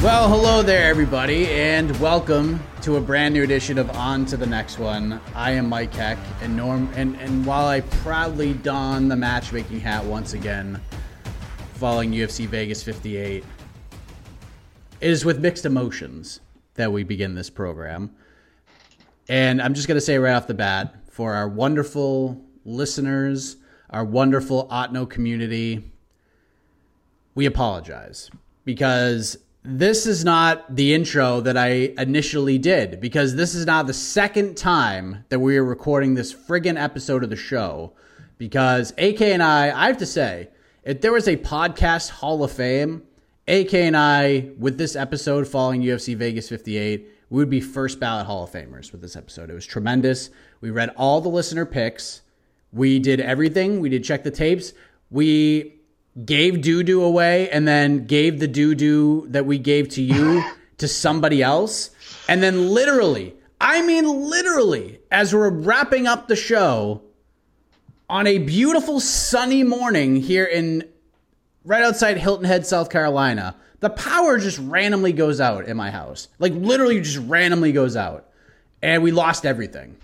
Well, hello there, everybody, and welcome to a brand new edition of On to the Next One. I am Mike Heck, and Norm, and, and while I proudly don the matchmaking hat once again, following UFC Vegas 58, it is with mixed emotions that we begin this program. And I'm just going to say right off the bat, for our wonderful listeners, our wonderful Otno community, we apologize because this is not the intro that I initially did because this is now the second time that we are recording this friggin' episode of the show. Because AK and I, I have to say, if there was a podcast Hall of Fame, AK and I, with this episode following UFC Vegas 58, we would be first ballot Hall of Famers with this episode. It was tremendous. We read all the listener picks. We did everything. We did check the tapes. We gave doo doo away and then gave the doo doo that we gave to you to somebody else. And then literally, I mean literally, as we're wrapping up the show on a beautiful sunny morning here in right outside Hilton Head, South Carolina, the power just randomly goes out in my house. Like literally just randomly goes out. And we lost everything.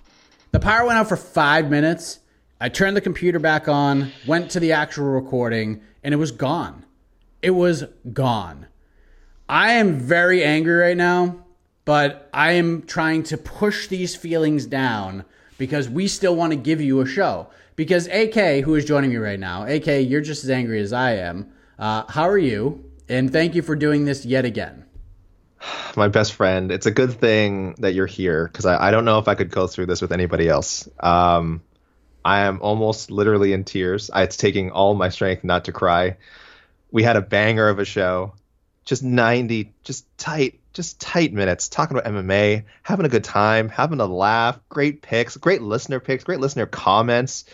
The power went out for five minutes. I turned the computer back on, went to the actual recording, and it was gone. It was gone. I am very angry right now, but I am trying to push these feelings down because we still want to give you a show. Because AK, who is joining me right now, AK, you're just as angry as I am. Uh, how are you? And thank you for doing this yet again. My best friend. It's a good thing that you're here because I, I don't know if I could go through this with anybody else. Um, I am almost literally in tears. It's taking all my strength not to cry. We had a banger of a show, just 90, just tight, just tight minutes, talking about MMA, having a good time, having a laugh, great picks, great listener picks, great listener comments.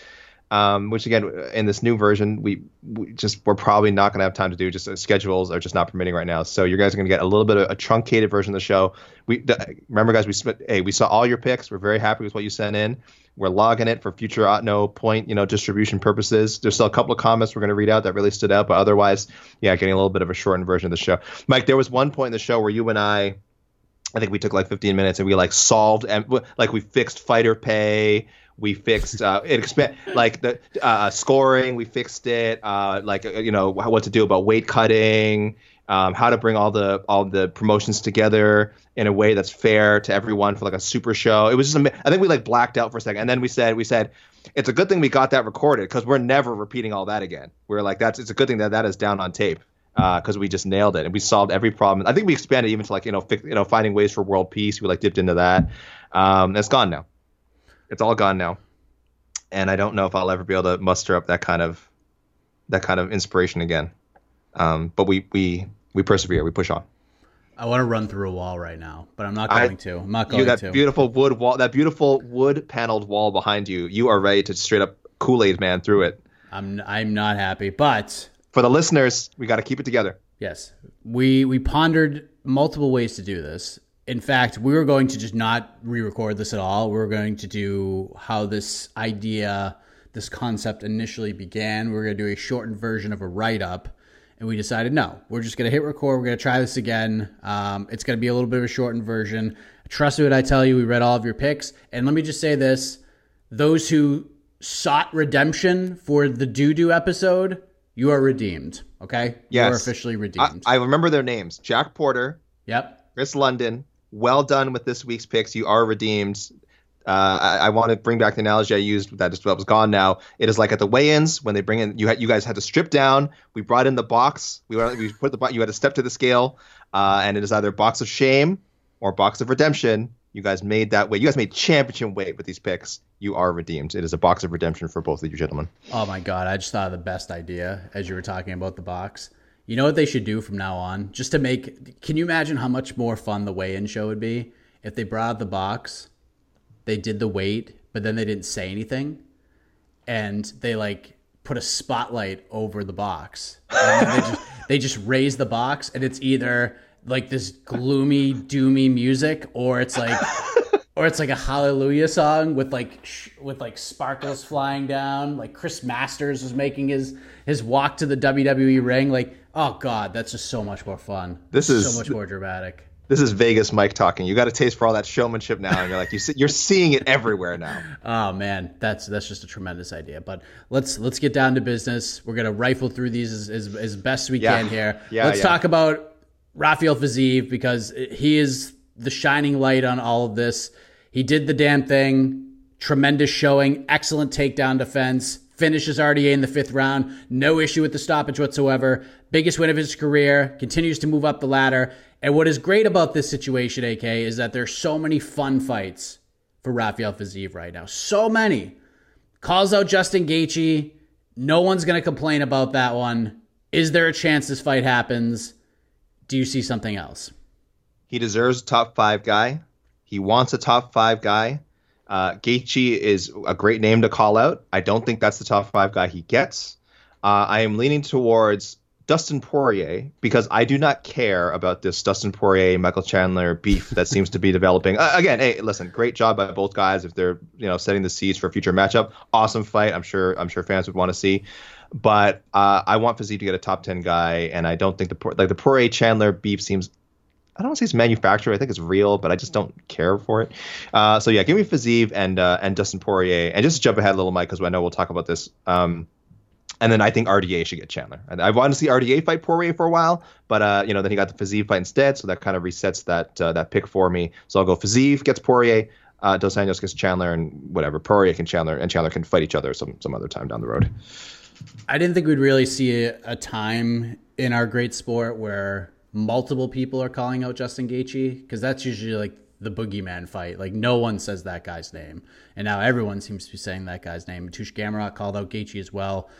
Um, which again, in this new version, we, we just we're probably not going to have time to do. Just uh, schedules are just not permitting right now. So you guys are going to get a little bit of a truncated version of the show. We remember, guys, we hey, we saw all your picks. We're very happy with what you sent in. We're logging it for future Otno point, you know, distribution purposes. There's still a couple of comments we're going to read out that really stood out, but otherwise, yeah, getting a little bit of a shortened version of the show. Mike, there was one point in the show where you and I, I think we took like 15 minutes and we like solved and like we fixed fighter pay. We fixed uh, it like the uh, scoring. We fixed it. Uh, like uh, you know what to do about weight cutting. Um, how to bring all the all the promotions together in a way that's fair to everyone for like a super show. It was just I think we like blacked out for a second, and then we said we said it's a good thing we got that recorded because we're never repeating all that again. We are like that's it's a good thing that that is down on tape because uh, we just nailed it and we solved every problem. I think we expanded even to like you know fi- you know finding ways for world peace. We like dipped into that. Um, it's gone now. It's all gone now, and I don't know if I'll ever be able to muster up that kind of that kind of inspiration again. Um, but we we we persevere. We push on. I want to run through a wall right now, but I'm not going I, to. I'm not going you, that to. beautiful wood wall, that beautiful wood paneled wall behind you. You are ready to straight up Kool Aid man through it. I'm I'm not happy, but for the listeners, we got to keep it together. Yes, we we pondered multiple ways to do this. In fact, we were going to just not re-record this at all. We were going to do how this idea, this concept initially began. We were going to do a shortened version of a write-up and we decided no, we're just gonna hit record. We're gonna try this again. Um, it's gonna be a little bit of a shortened version. Trust me when I tell you, we read all of your picks, and let me just say this: those who sought redemption for the doo doo episode, you are redeemed. Okay, yes. you are officially I, redeemed. I remember their names: Jack Porter, yep. Chris London. Well done with this week's picks. You are redeemed. Uh, I, I want to bring back the analogy I used that just was gone now. It is like at the weigh-ins when they bring in you. You guys had to strip down. We brought in the box. We we put the bo- you had to step to the scale, uh, and it is either box of shame or box of redemption. You guys made that weight. You guys made championship weight with these picks. You are redeemed. It is a box of redemption for both of you gentlemen. Oh my god, I just thought of the best idea as you were talking about the box. You know what they should do from now on? Just to make can you imagine how much more fun the weigh-in show would be if they brought out the box, they did the weight, but then they didn't say anything and they like put a spotlight over the box. And they just they just raise the box and it's either like this gloomy doomy music or it's like or it's like a hallelujah song with like sh- with like sparkles flying down like chris masters was making his his walk to the wwe ring like oh god that's just so much more fun. This is so much more dramatic. This is Vegas Mike talking. You got a taste for all that showmanship now, and you're like you see, you're seeing it everywhere now. oh man that's that's just a tremendous idea. But let's let's get down to business. We're gonna rifle through these as, as, as best we Yeah. can here. Yeah, let's yeah. talk about rafael Fiziev because he is the shining light on all of this. He did the damn thing. Tremendous showing, excellent takedown defense, finishes RDA in the fifth round, no issue with the stoppage whatsoever, biggest win of his career, continues to move up the ladder. And what is great about this situation, AK, is that there's so many fun fights for Rafael Fiziev right now. So many. Calls out Justin Gaethje. No one's going to complain about that one. Is there a chance this fight happens? Do you see something else? He deserves a top five guy. He wants a top five guy. Uh, Gaethje is a great name to call out. I don't think that's the top five guy he gets. Uh, I am leaning towards Dustin Poirier because I do not care about this Dustin Poirier Michael Chandler beef that seems to be developing. Uh, again, hey, listen, great job by both guys if they're you know setting the seeds for a future matchup. Awesome fight. I'm sure I'm sure fans would want to see. But uh, I want Fiziev to get a top ten guy, and I don't think the like the Poirier Chandler beef seems I don't say it's manufactured. I think it's real, but I just don't care for it. Uh, so yeah, give me Fiziev and uh, and Dustin Poirier, and just jump ahead a little, Mike, because I know we'll talk about this. Um, and then I think RDA should get Chandler. And I wanted to see RDA fight Poirier for a while, but uh, you know then he got the Fiziev fight instead, so that kind of resets that uh, that pick for me. So I'll go Fiziev gets Poirier, uh, Dos Anjos gets Chandler, and whatever Poirier can Chandler and Chandler can fight each other some some other time down the road. I didn't think we'd really see a time in our great sport where multiple people are calling out Justin Gaethje because that's usually like the boogeyman fight. Like no one says that guy's name, and now everyone seems to be saying that guy's name. Tush Gamrot called out Gaethje as well.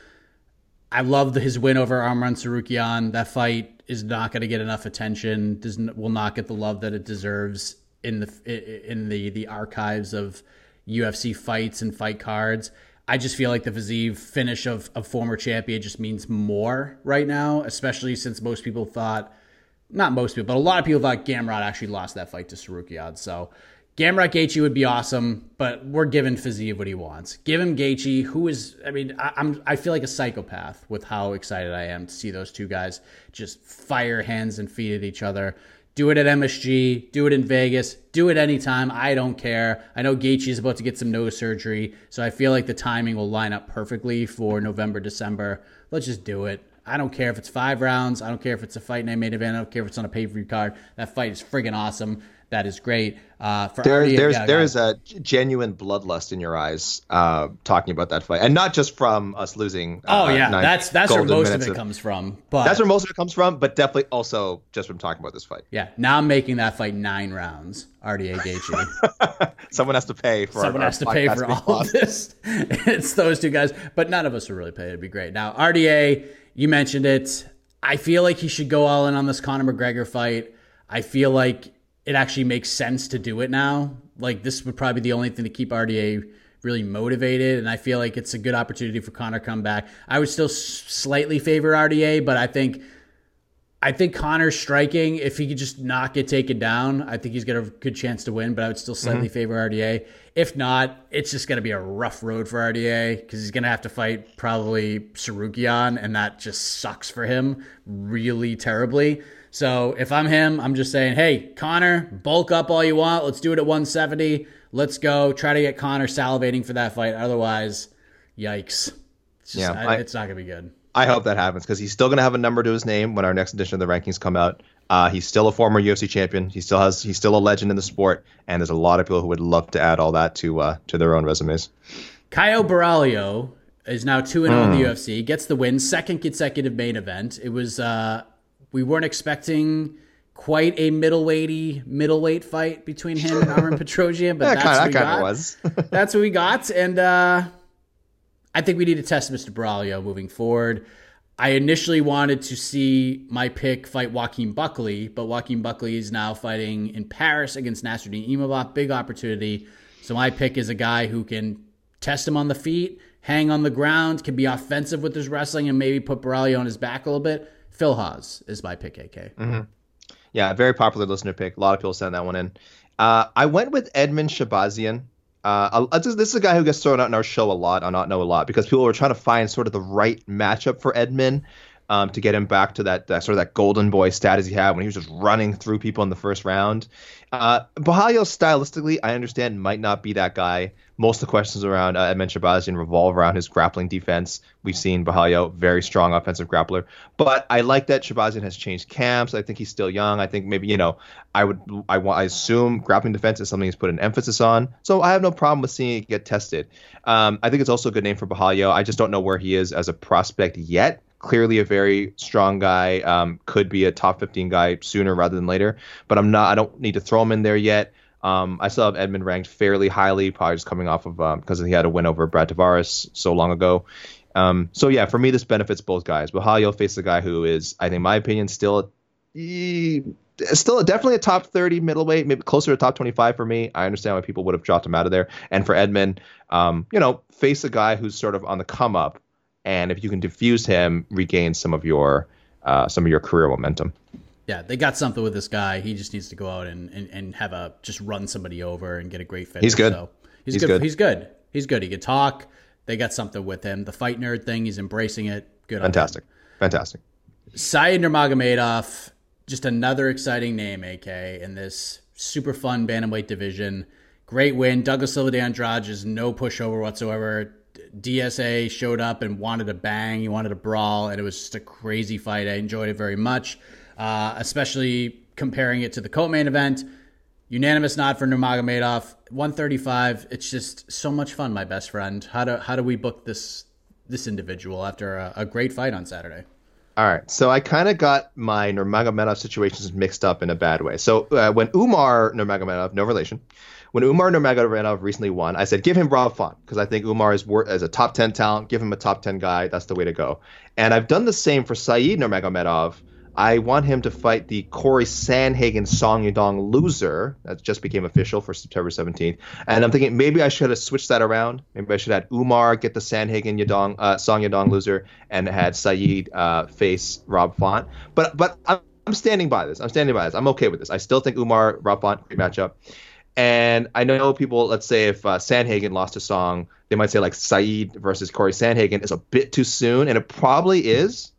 I love his win over Arman Tsarukyan. That fight is not going to get enough attention. Does will not get the love that it deserves in the in the the archives of UFC fights and fight cards. I just feel like the Fiziev finish of a former champion just means more right now, especially since most people thought, not most people, but a lot of people thought Gamrot actually lost that fight to Tsarukyan. So Gamrot Gaethje would be awesome, but we're giving Fiziev what he wants. Give him Gaethje, who is, I mean, I, I'm, I feel like a psychopath with how excited I am to see those two guys just fire hands and feet at each other. Do it at MSG, do it in Vegas, do it anytime. I don't care. I know Gaethje is about to get some nose surgery, so I feel like the timing will line up perfectly for November, December. Let's just do it. I don't care if it's five rounds. I don't care if it's a fight night main event. I don't care if it's on a pay per view card. That fight is friggin' awesome. That is great. Uh, for There, RDA there's yeah, there is a genuine bloodlust in your eyes uh, talking about that fight, and not just from us losing. Oh uh, yeah, nine that's that's where most of it comes from. But That's where most of it comes from, but definitely also just from talking about this fight. yeah, now I'm making that fight nine rounds. RDA Gaethje. Someone has to pay for. Someone our has to pay for all of this. it's those two guys, but none of us will really pay. It'd be great. Now RDA, you mentioned it. I feel like he should go all in on this Conor McGregor fight. I feel like it actually makes sense to do it now. Like this would probably be the only thing to keep RDA really motivated, and I feel like it's a good opportunity for Conor to come back. I would still slightly favor RDA, but I think I think Conor's striking, if he could just not get taken down, I think he's got a good chance to win, but I would still slightly Mm-hmm. favor RDA. If not, it's just going to be a rough road for RDA because he's going to have to fight probably Tsarukyan, and that just sucks for him really terribly. So if I'm him, I'm just saying, hey, Conor, bulk up all you want. Let's do it at 170. Let's go. Try to get Conor salivating for that fight. Otherwise, Yikes! It's just, Yeah, I, I- it's not gonna be good. I hope that happens because he's still going to have a number to his name when our next edition of the rankings come out. Uh, he's still a former UFC champion. He still has. He's still a legend in the sport, and there's a lot of people who would love to add all that to uh, to their own resumes. Caio Borralho is now 2 and 0 Hmm. in the UFC, gets the win, second consecutive main event. It was, uh, we weren't expecting quite a middleweighty middleweight fight between him and Armin Petrosian, but Yeah, that's kind what of we kind of got. was. That's what we got. And uh, I think we need to test Mr. Borralho moving forward. I initially wanted to see my pick fight Joaquin Buckley, but Joaquin Buckley is now fighting in Paris against Nassourdine Imavov. Big opportunity. So my pick is a guy who can test him on the feet, hang on the ground, can be offensive with his wrestling, and maybe put Borralho on his back a little bit. Phil Hawes is my pick, AK. Yeah, very popular listener pick. A lot of people send that one in. Uh, I went with Edmen Shahbazyan. Uh, this is a guy who gets thrown out in our show a lot on Not Know a Lot because people were trying to find sort of the right matchup for Edmen um, to get him back to that, that sort of that golden boy status he had when he was just running through people in the first round. Uh, Borralho stylistically, I understand, might not be that guy. Most of the questions around uh, Edmen Shahbazyan revolve around his grappling defense. We've seen Borralho, very strong offensive grappler. But I like that Shahbazyan has changed camps. I think he's still young. I think maybe, you know, I would, I, wa- I assume grappling defense is something he's put an emphasis on. So I have no problem with seeing it get tested. Um, I think it's also a good name for Borralho. I just don't know where he is as a prospect yet clearly a very strong guy. Um, could be a top 15 guy sooner rather than later. But I'm not. I don't need to throw him in there yet. Um, I still have Edmen ranked fairly highly, probably just coming off of because he had a win over Brad Tavares so long ago. Um, so yeah, for me, this benefits both guys. Borralho faced a guy who is, I think, my opinion, still still definitely a top 30 middleweight, maybe closer to top 25 for me. I understand why people would have dropped him out of there. And for Edmen, um, you know, face a guy who's sort of on the come up, and if you can defuse him, regain some of your uh, some of your career momentum. Yeah, they got something with this guy. He just needs to go out and, and, and have a just run somebody over and get a great finish. He's good. So he's, He's good. good. He's good. He's good. He can talk. They got something with him. The fight nerd thing, he's embracing it. Good. Fantastic, fantastic. Said Nurmagomedov, just another exciting name, AK, in this super fun bantamweight division. Great win. Douglas Silva de Andrade is no pushover whatsoever. DSA showed up and wanted a bang. He wanted a brawl, and it was just a crazy fight. I enjoyed it very much, uh, especially comparing it to the co-main event. Unanimous nod for Nurmagomedov. 135. It's just so much fun, my best friend. How do how do we book this this individual after a, a great fight on Saturday? All right, so I kind of got my Nurmagomedov situations mixed up in a bad way. So uh, when Umar Nurmagomedov, no relation, when Umar Nurmagomedov recently won, I said give him Rob Font because I think Umar is as a top ten talent. Give him a top ten guy. That's the way to go. And I've done the same for Said Nurmagomedov. I want him to fight the Cory Sandhagen Song Yadong loser that just became official for September 17th. And I'm thinking maybe I should have switched that around. Maybe I should have had Umar get the Sandhagen Yadong uh, Song Yadong loser and had Said uh, face Rob Font. But but I'm, I'm standing by this. I'm standing by this. I'm okay with this. I still think Umar Rob Font great matchup. And I know people, let's say if uh, Sandhagen lost a song, they might say like Said versus Cory Sandhagen is a bit too soon, and it probably is.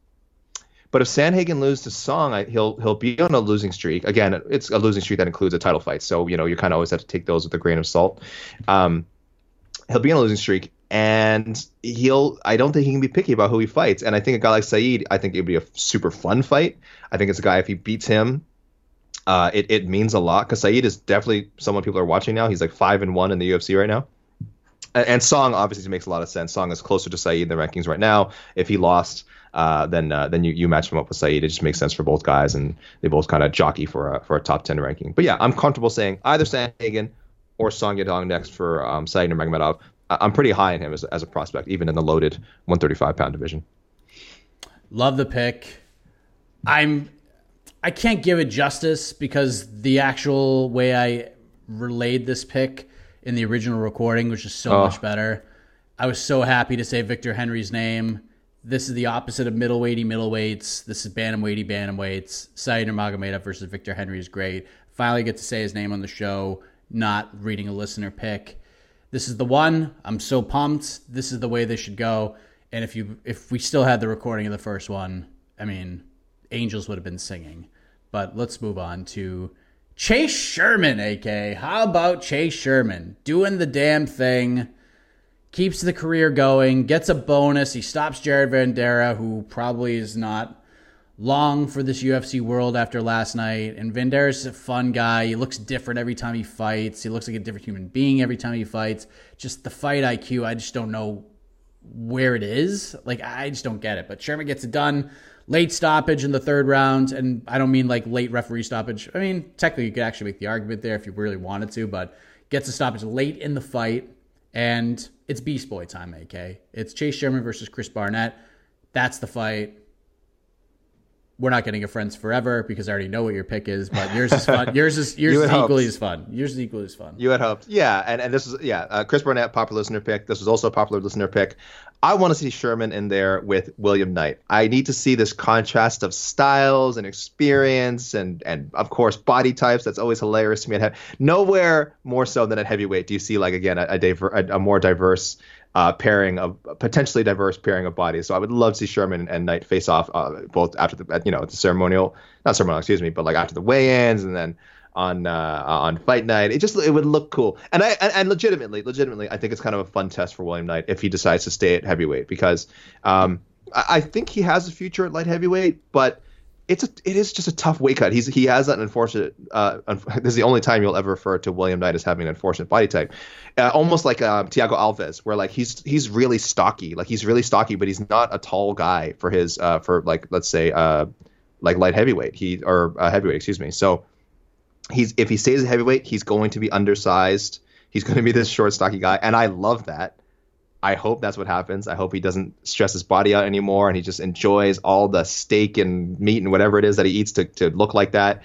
But if Sandhagen loses a song, I, he'll he'll be on a losing streak. Again, it's a losing streak that includes a title fight, so you know you kind of always have to take those with a grain of salt. Um, he'll be on a losing streak, and he'll. I don't think he can be picky about who he fights. And I think a guy like Said, I think it'd be a super fun fight. I think it's a guy if he beats him, uh, it it means a lot because Said is definitely someone people are watching now. He's like five and one in the UFC right now. And, and Song obviously makes a lot of sense. Song is closer to Said in the rankings right now. If he lost, uh, then uh, then you, you match him up with Said. It just makes sense for both guys, and they both kind of jockey for a, for a top ten ranking. But yeah, I'm comfortable saying either Sandhagen or Song Yadong next for um, Said Nurmagomedov. I'm pretty high in him as, as a prospect, even in the loaded 135 pound division. Love the pick. I'm I can't give it justice because the actual way I relayed this pick in the original recording was just so Oh. much better. I was so happy to say Victor Henry's name. This is the opposite of middleweighty middleweights. This is bantamweighty bantamweights. Said Nurmagomedov versus Victor Henry is great. Finally get to say his name on the show, not reading a listener pick. This is the one. I'm so pumped. This is the way this should go. And if you if we still had the recording of the first one, I mean, angels would have been singing. But let's move on to Chase Sherman, AK. How about Chase Sherman doing the damn thing? keeps the career going, gets a bonus. He stops Jared Vanderaa, who probably is not long for this UFC world after last night. And Vanderaa a fun guy. He looks different every time he fights. He looks like a different human being every time he fights. Just the fight IQ, I just don't know where it is. Like I just don't get it. But Sherman gets it done. Late stoppage in the third round, and I don't mean like late referee stoppage. I mean technically you could actually make the argument there if you really wanted to, but gets a stoppage late in the fight, and it's Beast Boy time, AK. It's Chase Sherman versus Chris Barnett. That's the fight we're not getting a friends forever because I already know what your pick is, but yours is fun. yours is yours is equally as fun. Yours is equally as fun. You had hoped, yeah, and and this is yeah, uh, Chris Barnett, popular listener pick. This was also a popular listener pick. I want to see Sherman in there with William Knight. I need to see this contrast of styles and experience, and and of course body types. That's always hilarious to me. Nowhere more so than at heavyweight do you see like again a, a, diver, a, a more diverse uh, pairing of potentially diverse pairing of bodies. So I would love to see Sherman and Knight face off uh, both after the you know the ceremonial, not ceremonial, excuse me, but like after the weigh-ins and then on uh, on fight night. It just it would look cool. And I and, legitimately, legitimately, I think it's kind of a fun test for William Knight if he decides to stay at heavyweight because um, I, I think he has a future at light heavyweight, but it's a, it is just a tough weight cut. He's he has that unfortunate. Uh, this is the only time you'll ever refer to William Knight as having an unfortunate body type, uh, almost like uh, Thiago Alves, where like he's he's really stocky, like he's really stocky, but he's not a tall guy for his uh for like let's say uh like light heavyweight he or uh, heavyweight excuse me. So he's if he stays a heavyweight, he's going to be undersized. He's going to be this short, stocky guy, and I love that. I hope that's what happens. I hope he doesn't stress his body out anymore and he just enjoys all the steak and meat and whatever it is that he eats to, to look like that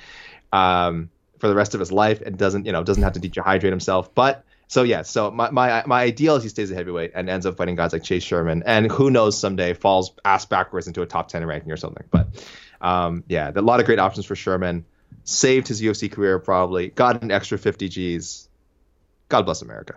um, for the rest of his life and doesn't, you know, doesn't have to dehydrate himself. But so yeah, so my, my my ideal is he stays a heavyweight and ends up fighting guys like Chase Sherman and who knows someday falls ass backwards into a top 10 ranking or something. But um, yeah, a lot of great options for Sherman. Saved his UFC career probably, got an extra 50 G's. God bless America.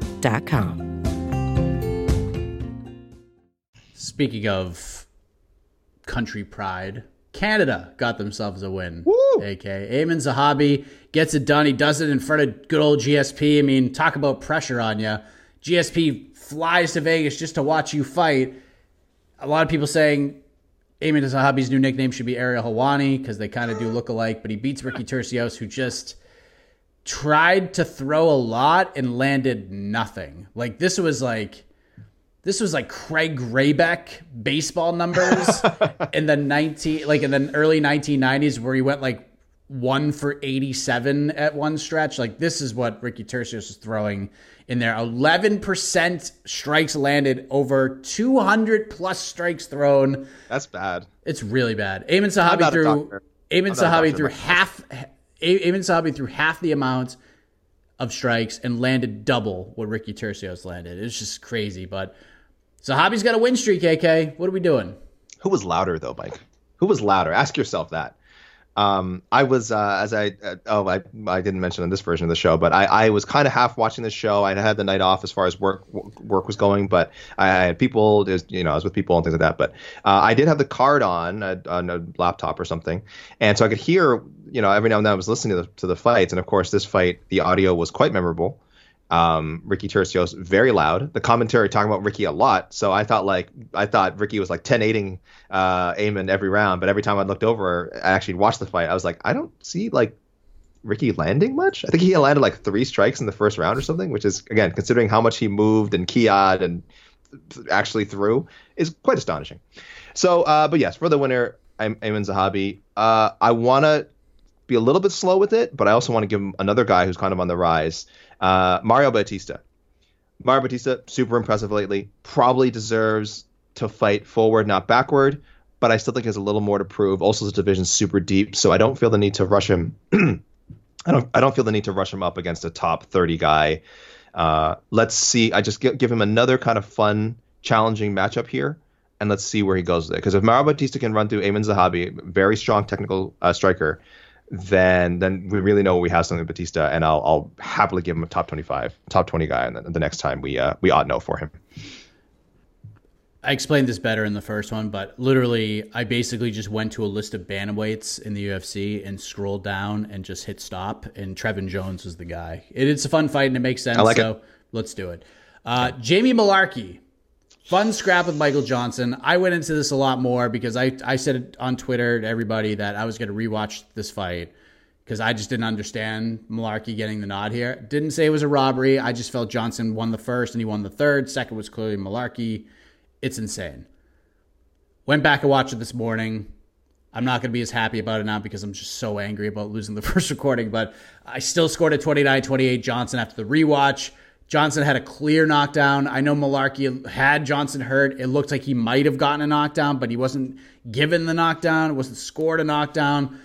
29.com. Speaking of country pride, Canada got themselves a win. Woo! AK Aiemann Zahabi gets it done. He does it in front of good old GSP. I mean, talk about pressure on you. GSP flies to Vegas just to watch you fight. A lot of people saying Aiemann Zahabi's new nickname should be Ariel Helwani because they kind of do look alike. But he beats Ricky Turcios, who just tried to throw a lot and landed nothing. Like this was like this was like Craig Grebeck baseball numbers in the 19 like in the early 1990s where he went like one for 87 at one stretch. Like this is what Ricky Turcios is throwing in there. 11% strikes landed, over 200 plus strikes thrown. That's bad. It's really bad. Aiemann Zahabi threw Aiemann Zahabi threw half Aiemann Zahabi threw half the amount of strikes and landed double what Ricky Turcios landed. It's just crazy, but Zahabi's got a win streak, AK. What are we doing? Who was louder though, Mike? Who was louder? Ask yourself that. Um, I was uh, as I uh, oh I I didn't mention in this version of the show, but I, I was kind of half watching the show. I had the night off as far as work work was going, but I, had people, you know, I was with people and things like that. But uh, I did have the card on a, on a laptop or something, and so I could hear, you know, every now and then I was listening to the to the fights, and of course this fight, the audio was quite memorable um, Ricky Turcios very loud. The commentary talking about Ricky a lot. So I thought like I thought Ricky was like 10 8 uh Aiemann every round, but every time I looked over, I actually watched the fight. I was like, I don't see like Ricky landing much. I think he landed like three strikes in the first round or something, which is again considering how much he moved and keyed and actually threw is quite astonishing. So, uh, but yes, for the winner, I'm Aiemann Zahabi. Uh, I want to be a little bit slow with it, but I also want to give him another guy who's kind of on the rise. Uh, Mario Bautista. Mario Bautista, super impressive lately. Probably deserves to fight forward, not backward, but I still think he has a little more to prove. Also, the division's super deep, so I don't feel the need to rush him. I don't. I don't feel the need to rush him up against a top 30 guy. Uh, let's see. I just give, give him another kind of fun, challenging matchup here, and let's see where he goes there. Because if Mario Bautista can run through Aiemann Zahabi, very strong technical uh, striker, then then we really know we have something with Bautista, and I'll I'll happily give him a top 25, top 20 guy, and the, the next time we uh, we ought know for him. I explained this better in the first one, but literally, I basically just went to a list of bantamweights in the UFC and scrolled down and just hit stop, and Trevin Jones was the guy. It, it's a fun fight and it makes sense. I like so it. let's do it. Uh, Jamie Mullarkey fun scrap with Michael Johnson. I went into this a lot more because I, I said on Twitter to everybody that I was going to rewatch this fight because I just didn't understand Mullarkey getting the nod here. Didn't say it was a robbery. I just felt Johnson won the first and he won the third. Second was clearly Mullarkey. It's insane. Went back and watched it this morning. I'm not going to be as happy about it now because I'm just so angry about losing the first recording, but I still scored a 29 28 Johnson after the rewatch. Johnson had a clear knockdown. I know Mullarkey had Johnson hurt. It looked like he might have gotten a knockdown, but he wasn't given the knockdown, wasn't scored a knockdown.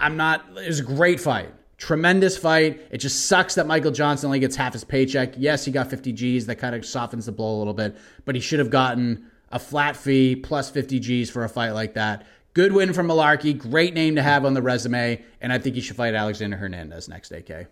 I'm not, it was a great fight. Tremendous fight. It just sucks that Michael Johnson only gets half his paycheck. Yes, he got 50 G's. That kind of softens the blow a little bit, but he should have gotten a flat fee plus 50 G's for a fight like that. Good win from Mullarkey. Great name to have on the resume. And I think he should fight Alexander Hernandez next, AK.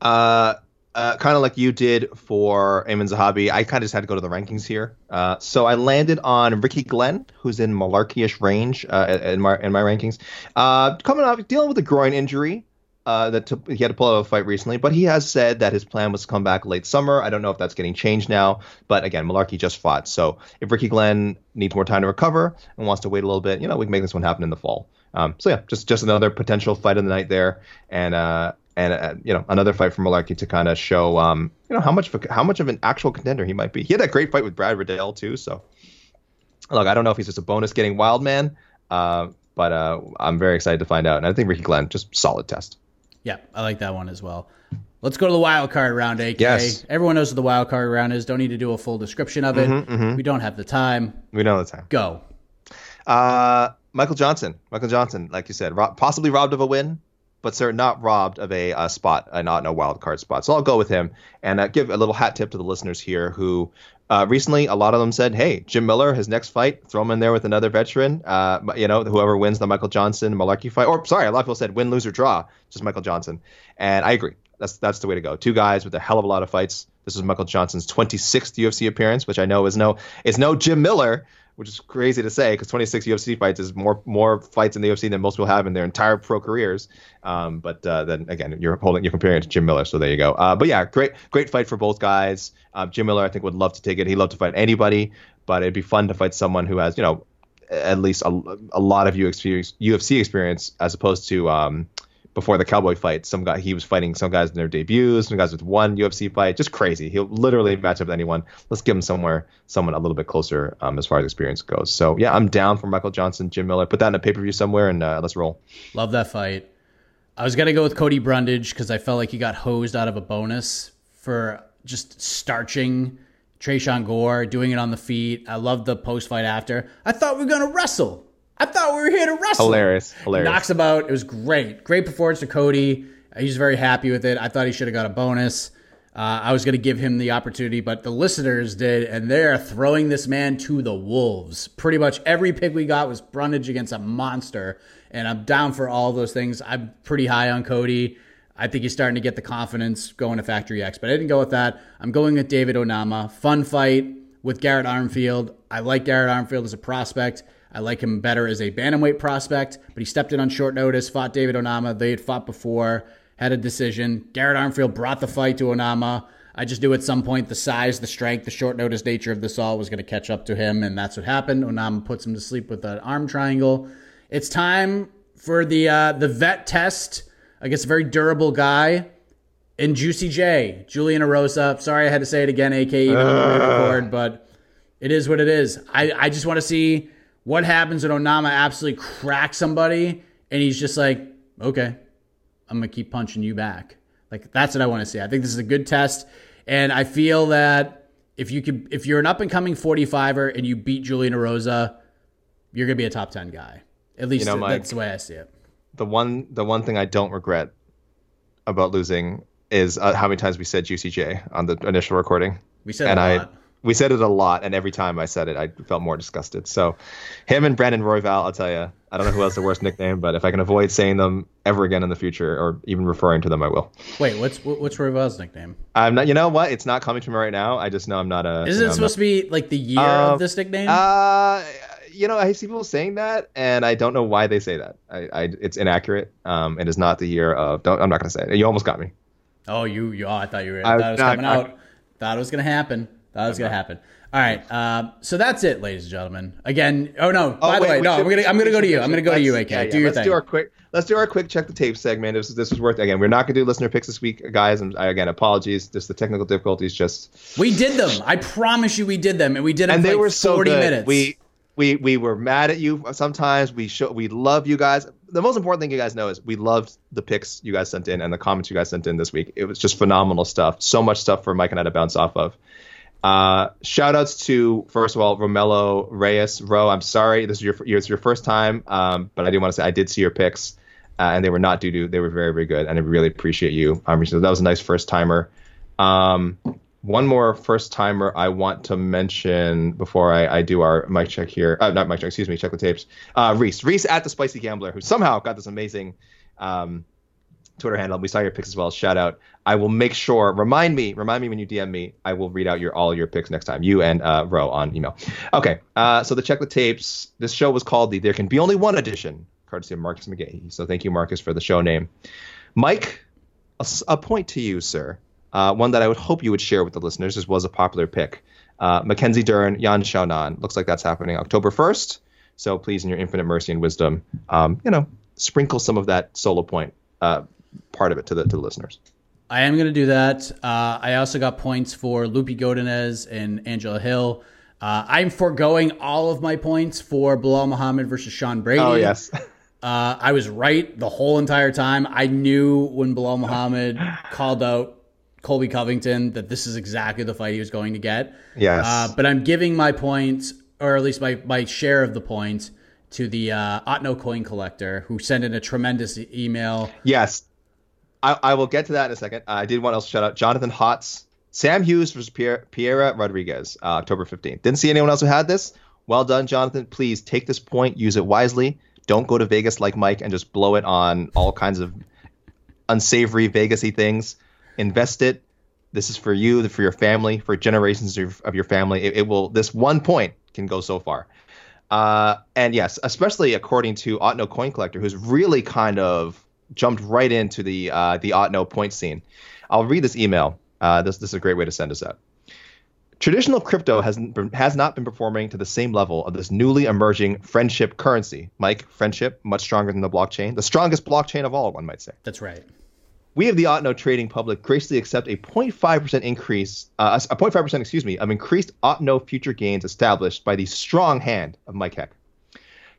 Uh, uh, kind of like you did for Aiemann Zahabi, I kind of just had to go to the rankings here. Uh, so I landed on Ricky Glenn, who's in Mullarkey-ish range uh, in my in my rankings. Uh, coming off dealing with a groin injury uh, that he had to pull out of a fight recently, but he has said that his plan was to come back late summer. I don't know if that's getting changed now, but again, Mullarkey just fought. So if Ricky Glenn needs more time to recover and wants to wait a little bit, you know, we can make this one happen in the fall. Um, so yeah, just just another potential fight of the night there, and uh, and uh, you know another fight for Mullarkey to kind of show um, you know how much of a, how much of an actual contender he might be. He had that great fight with Brad Riddell too. So look, I don't know if he's just a bonus getting wild man, uh, but uh, I'm very excited to find out. And I think Ricky Glenn just solid test. Yeah, I like that one as well. Let's go to the wild card round, AK. Yes. Everyone knows what the wild card round is. Don't need to do a full description of it. Mm-hmm, mm-hmm. We don't have the time. We don't have the time. Go. Uh, Michael Johnson. Michael Johnson, like you said, ro- possibly robbed of a win but sir, not robbed of a, a spot, uh, not in a wild card spot. So I'll go with him and uh, give a little hat tip to the listeners here who uh, recently a lot of them said, "Hey, Jim Miller, his next fight, throw him in there with another veteran. Uh, you know, whoever wins the Michael Johnson Mullarkey fight, or sorry, a lot of people said win, lose or draw, just Michael Johnson, and I agree. That's that's the way to go. Two guys with a hell of a lot of fights. This is Michael Johnson's 26th UFC appearance, which I know is no is no Jim Miller, which is crazy to say because 26 UFC fights is more more fights in the UFC than most people have in their entire pro careers. Um, but uh, then again, you're holding you're comparing it to Jim Miller, so there you go. Uh, but yeah, great great fight for both guys. Uh, Jim Miller, I think, would love to take it. He'd love to fight anybody, but it'd be fun to fight someone who has you know at least a, a lot of UFC experience as opposed to um, before the Cowboy fight. Some guy he was fighting some guys in their debuts, some guys with one UFC fight, just crazy. He'll literally match up with anyone. Let's give him somewhere someone a little bit closer um, as far as experience goes. So yeah, I'm down for Michael Johnson, Jim Miller. Put that in a pay per view somewhere and uh, let's roll. Love that fight. I was gonna go with Cody Brundage because I felt like he got hosed out of a bonus for just starching Tresean Gore, doing it on the feet. I loved the post fight after. I thought we were gonna wrestle. I thought we were here to wrestle. Hilarious, hilarious. Knocks him out. It was great. Great performance to Cody. He's very happy with it. I thought he should have got a bonus. Uh, I was going to give him the opportunity, but the listeners did, and they're throwing this man to the wolves. Pretty much every pick we got was Brundage against a monster, and I'm down for all those things. I'm pretty high on Cody. I think he's starting to get the confidence going to Factory X, but I didn't go with that. I'm going with David Onama. Fun fight with Garrett Armfield. I like Garrett Armfield as a prospect. I like him better as a bantamweight prospect, but he stepped in on short notice, fought David Onama. They had fought before, had a decision. Garrett Armfield brought the fight to Onama. I just knew at some point the size, the strength, the short notice nature of this all was going to catch up to him, and that's what happened. Onama puts him to sleep with an arm triangle. It's time for the uh, the vet test against a very durable guy in Juicy J, Julian Erosa. Sorry I had to say it again, AK, even though record, but it is what it is. I, I just want to see what happens when Onama absolutely cracks somebody and he's just like, okay, I'm going to keep punching you back. Like, that's what I want to see. I think this is a good test. And I feel that if you could, if you're an up and coming 45er and you beat Julian Erosa, you're going to be a top 10 guy. At least You know, Mike, that's the way I see it. the one the one thing I don't regret about losing is uh, how many times we said Juicy J on the initial recording. We said and a I lot. We said it a lot, and every time I said it, I felt more disgusted. So, him and Brandon Royval, I'll tell you, I don't know who has the worst nickname, but if I can avoid saying them ever again in the future, or even referring to them, I will. Wait, what's what's Royval's nickname? I'm not. You know what? It's not coming to me right now. I just know I'm not a. Isn't you it know, I'm supposed to be like the year Uh, of this nickname? not- Uh, you know, I see people saying that, and I don't know why they say that. I, I it's inaccurate. Um, it is not the year of. Don't. I'm not going to say it. You almost got me. oh, you, you. Oh, I thought you were. I- I thought it was no, coming I- out. Thought it was gonna happen. It was gonna happen. All right. Um, so that's it, ladies and gentlemen. Again. Oh no. by the wait, way, no. should- I'm gonna. I'm gonna go to you. I'm gonna go to you, AK. yeah, yeah, do your let's thing. do our quick. Let's do our quick check the tape segment. This this was worth again. We're not gonna do listener picks this week, guys. And I, again, apologies. Just the technical difficulties. Just we did them. I promise you, we did them, and we did them and they like were so 40 good. minutes. We we we were mad at you sometimes. We show we love you guys. The most important thing you guys know is we loved the picks you guys sent in and the comments you guys sent in this week. It was just phenomenal stuff. So much stuff for Mike and I to bounce off of. Uh, shout outs to first of all Romelo Reyes Ro. I'm sorry this is your it's your first time, um, but I do want to say I did see your picks, uh, and they were not doo doo. They were very very good, and I really appreciate you. Um, so that was a nice first timer. Um, one more first timer I want to mention before I, I do our mic check here. Uh, not mic check, excuse me, check the tapes. Uh, Reese, Reese at the Spicy Gambler, who somehow got this amazing um, Twitter handle. We saw your picks as well. Shout out. I will make sure. Remind me. Remind me when you DM me. I will read out your all your picks next time. You and uh, Ro on email. Okay. Uh, so the check the tapes. This show was called the There Can Be Only One Edition, courtesy of Marcus McGahee. So thank you, Marcus, for the show name. Mike, a point to you, sir. Uh, one that I would hope you would share with the listeners. This was a popular pick. Uh, Mackenzie Dern, Yan Xiaonan. Looks like that's happening October 1st. So please, in your infinite mercy and wisdom, um, you know, sprinkle some of that solo point uh, part of it to the to the listeners. I am going to do that. Uh, I also got points for Lupi Godinez and Angela Hill. Uh, I'm foregoing all of my points for Belal Muhammad versus Sean Brady. Oh yes, Uh, I was right the whole entire time. I knew when Belal Muhammad called out Colby Covington that this is exactly the fight he was going to get. Yes. Uh, but I'm giving my points, or at least my, my share of the points, to the uh, Otno coin collector who sent in a tremendous email. yes. I, I will get to that in a second. Uh, I did want to shout out Jonathan Hotz, Sam Hughes versus Pierre, Piera Rodriguez, uh, October 15th. Didn't see anyone else who had this. Well done, Jonathan. Please take this point, use it wisely. Don't go to Vegas like Mike and just blow it on all kinds of unsavory Vegasy things. Invest it. This is for you, for your family, for generations of, of your family. It, it will. This one point can go so far. Uh, and yes, especially according to Otno Coin Collector, who's really kind of jumped right into the uh, the Otno point scene. I'll read this email. Uh, this this is a great way to send us out. Traditional crypto has has not been performing to the same level of this newly emerging friendship currency. Mike, friendship much stronger than the blockchain, the strongest blockchain of all, one might say. That's right. We of the Otno trading public graciously accept a 0.5% increase, uh, a 0.5% excuse me, of increased Otno future gains established by the strong hand of Mike Heck.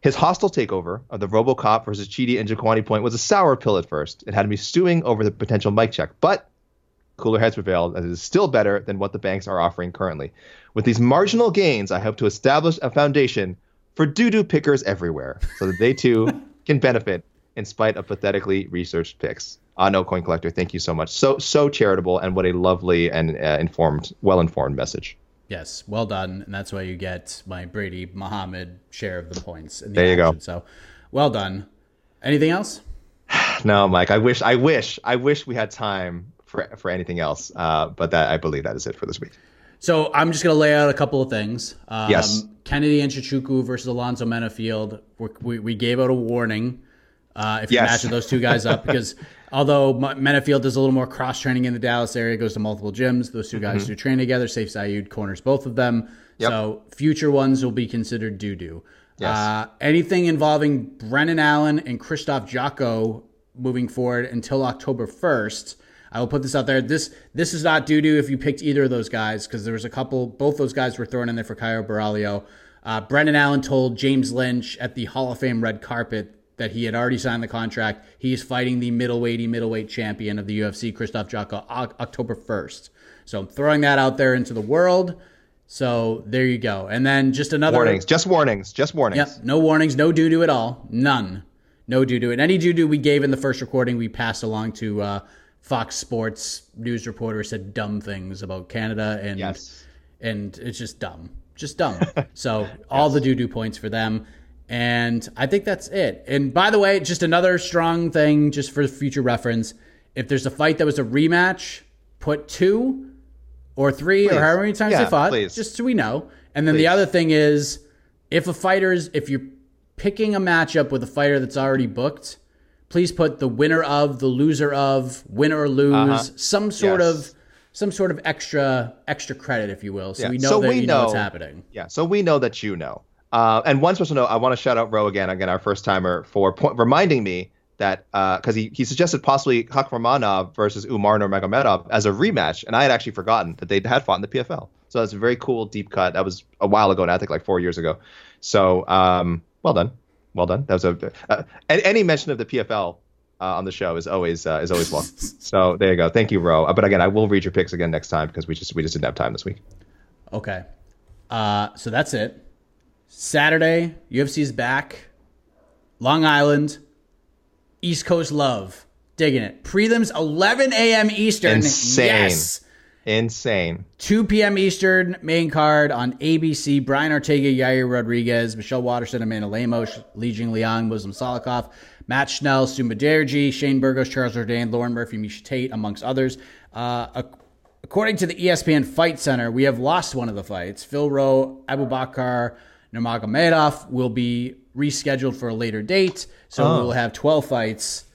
His hostile takeover of the RoboCop versus Chidi Njokuani point was a sour pill at first. It had me stewing over the potential Mike check, but cooler heads prevailed, and it is still better than what the banks are offering currently. With these marginal gains, I hope to establish a foundation for doo-doo pickers everywhere, so that they too can benefit in spite of pathetically researched picks. Uh, no coin collector, thank you so much. So so charitable, and what a lovely and uh, informed, well-informed message. Yes, well done, and that's why you get my Brady Muhammad share of the points. In the there you action. go. So, well done. Anything else? No, Mike. I wish, I wish, I wish we had time for for anything else. Uh, but that I believe that is it for this week. So I'm just going to lay out a couple of things. Um, Yes. Kennedy Nzechukwu versus Alonzo Menifield. We we gave out a warning uh, if you Yes. match those two guys up because although Menifield does a little more cross training in the Dallas area, goes to multiple gyms. Those 2 guys do train together. Sayif Saud corners both of them. Mm-hmm. Yep. So future ones will be considered doo doo. Yes. Uh, anything involving Brendan Allen and Krzysztof Jotko moving forward until October 1st. I will put this out there. This this is not doo doo if you picked either of those guys because there was a couple. Both those guys were thrown in there for Caio Borralho. Uh, Brendan Allen told James Lynch at the Hall of Fame red carpet that he had already signed the contract. He's fighting the middleweight middleweight champion of the UFC, Krzysztof Jotko, October 1st. So I'm throwing that out there into the world. So there you go. And then just another Warnings, just warnings, just warnings. Yep. No warnings, no doo doo at all. None. No doo doo. And any doo doo we gave in the first recording, we passed along to uh, Fox Sports news reporter said dumb things about Canada and Yes. and it's just dumb. Just dumb. so all the doo doo points for them. And I think that's it. And by the way, just another strong thing, just for future reference. If there's a fight that was a rematch, put two or three Please. or however many times Yeah, they fought, please. just so we know. And then the other thing is, if a fighter's, if you're picking a matchup with a fighter that's already booked, please put the winner of, the loser of, win or lose, some sort Uh-huh. Yes. of, some sort of extra, extra credit, if you will, so Yeah. we know So that we you know, what's happening. Yeah, so we know that you know. Uh, and one special note, I want to shout out Ro again, again, our first timer, for point, reminding me that because he, he suggested possibly Hakhramanov versus Umar Nurmagomedov as a rematch, and I had actually forgotten that they had fought in the PFL. So that's a very cool deep cut. That was a while ago, and I think like four years ago. So um, well done, well done. That was a uh, and any mention of the PFL uh, on the show is always uh, is always welcome. so there you go. Thank you, Ro. Uh, but again, I will read your picks again next time because we just we just didn't have time this week. Okay. Uh, so that's it. Saturday, UFC's back. Long Island, East Coast love. Digging it. Prelims 11 a.m. Eastern. Insane. Yes. Insane. 2 p.m. Eastern, main card on ABC. Brian Ortega, Yair Rodriguez, Michelle Waterson, Amanda Lemos, Li Jing Liang, Muslim Salikov, Matt Schnell, Su Mudaerji, Shane Burgos, Charles Jourdain, Lauren Murphy, Miesha Tate, amongst others. Uh, according to the ESPN Fight Center, we have lost one of the fights. Phil Rowe, Abubakar, Nurmagomedov will be rescheduled for a later date. So we will have 12 fights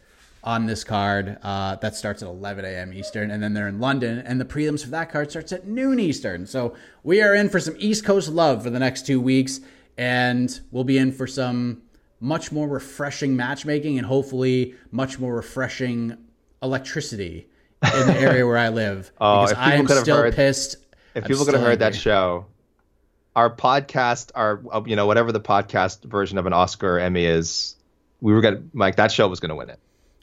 on this card. Uh, that starts at 11 a.m. Eastern, and then they're in London, and the prelims for that card starts at noon Eastern. So we are in for some East Coast love for the next two weeks, and we'll be in for some much more refreshing matchmaking and hopefully much more refreshing electricity in the area where I live. Oh, because if I people am could have still heard- pissed. If I'm people could have heard that show, our podcast, our uh, you know whatever the podcast version of an Oscar or Emmy is, we were gonna like that show was gonna win it.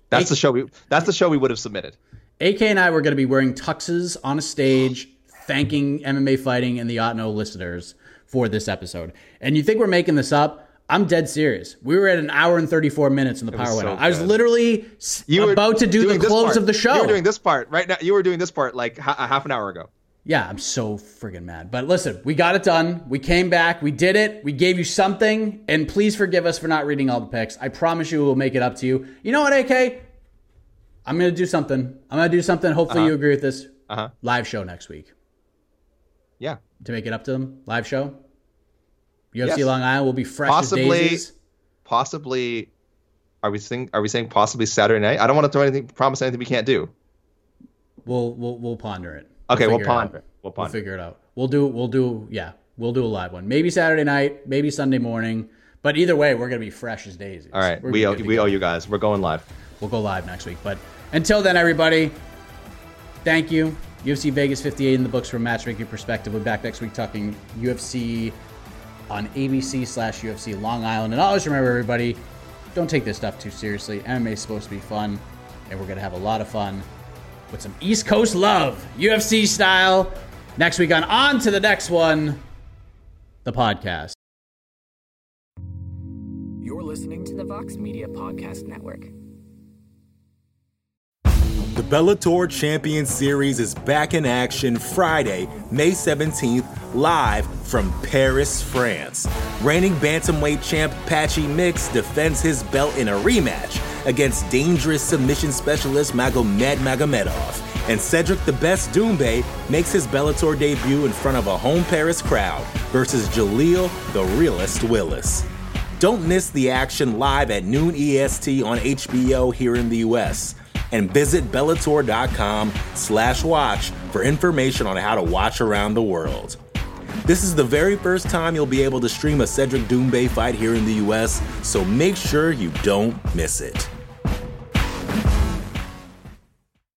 That's the show we. That's the show we would have submitted. AK and I were going to be wearing tuxes on a stage, thanking MMA fighting and the Otno listeners for this episode. And you think we're making this up? I'm dead serious. We were at an hour and 34 minutes in the power went so. I was literally You about to do the close part. of the show. You were doing this part right now. You were doing this part like a half an hour ago. Yeah, I'm so friggin' mad. But listen, we got it done. We came back. We did it. We gave you something. And please forgive us for not reading all the picks. I promise you we'll make it up to you. You know what, AK? I'm going to do something. I'm going to do something. Hopefully you agree with this. Uh-huh. Live show next week. Yeah, to make it up to them. Live show. UFC Yes. Long Island will be fresh Possibly- as daisies. possibly. Are we saying? Are we saying possibly Saturday night? I don't want to throw anything. Promise anything we can't do. We'll we'll we'll ponder it. Okay, we'll figure it out. We'll, we'll figure it out. We'll do. We'll do. Yeah, we'll do a live one. Maybe Saturday night. Maybe Sunday morning. But either way, we're gonna be fresh as daisies. All right, we owe, we owe you guys. We're going live. We'll go live next week. But until then, everybody, thank you. UFC Vegas 58 in the books from a matchmaking perspective. We'll be back next week talking UFC on ABC slash UFC Long Island. And always remember, everybody, don't take this stuff too seriously. MMA is supposed to be fun, and we're going to have a lot of fun with some East Coast love, UFC style. Next week on On to the Next One, the podcast. You're listening to the Vox Media Podcast Network. The Bellator Champion Series is back in action Friday, May 17th, live from Paris, France. Reigning bantamweight champ Patchy Mix defends his belt in a rematch against dangerous submission specialist Magomed Magomedov. And Cedric the Best Doumbé makes his Bellator debut in front of a home Paris crowd versus Jaleel the Realist Willis. Don't miss the action live at noon EST on HBO here in the US and visit Bellator.com slash watch for information on how to watch around the world. This is the very first time you'll be able to stream a Cedric Doumbé fight here in the US, so make sure you don't miss it.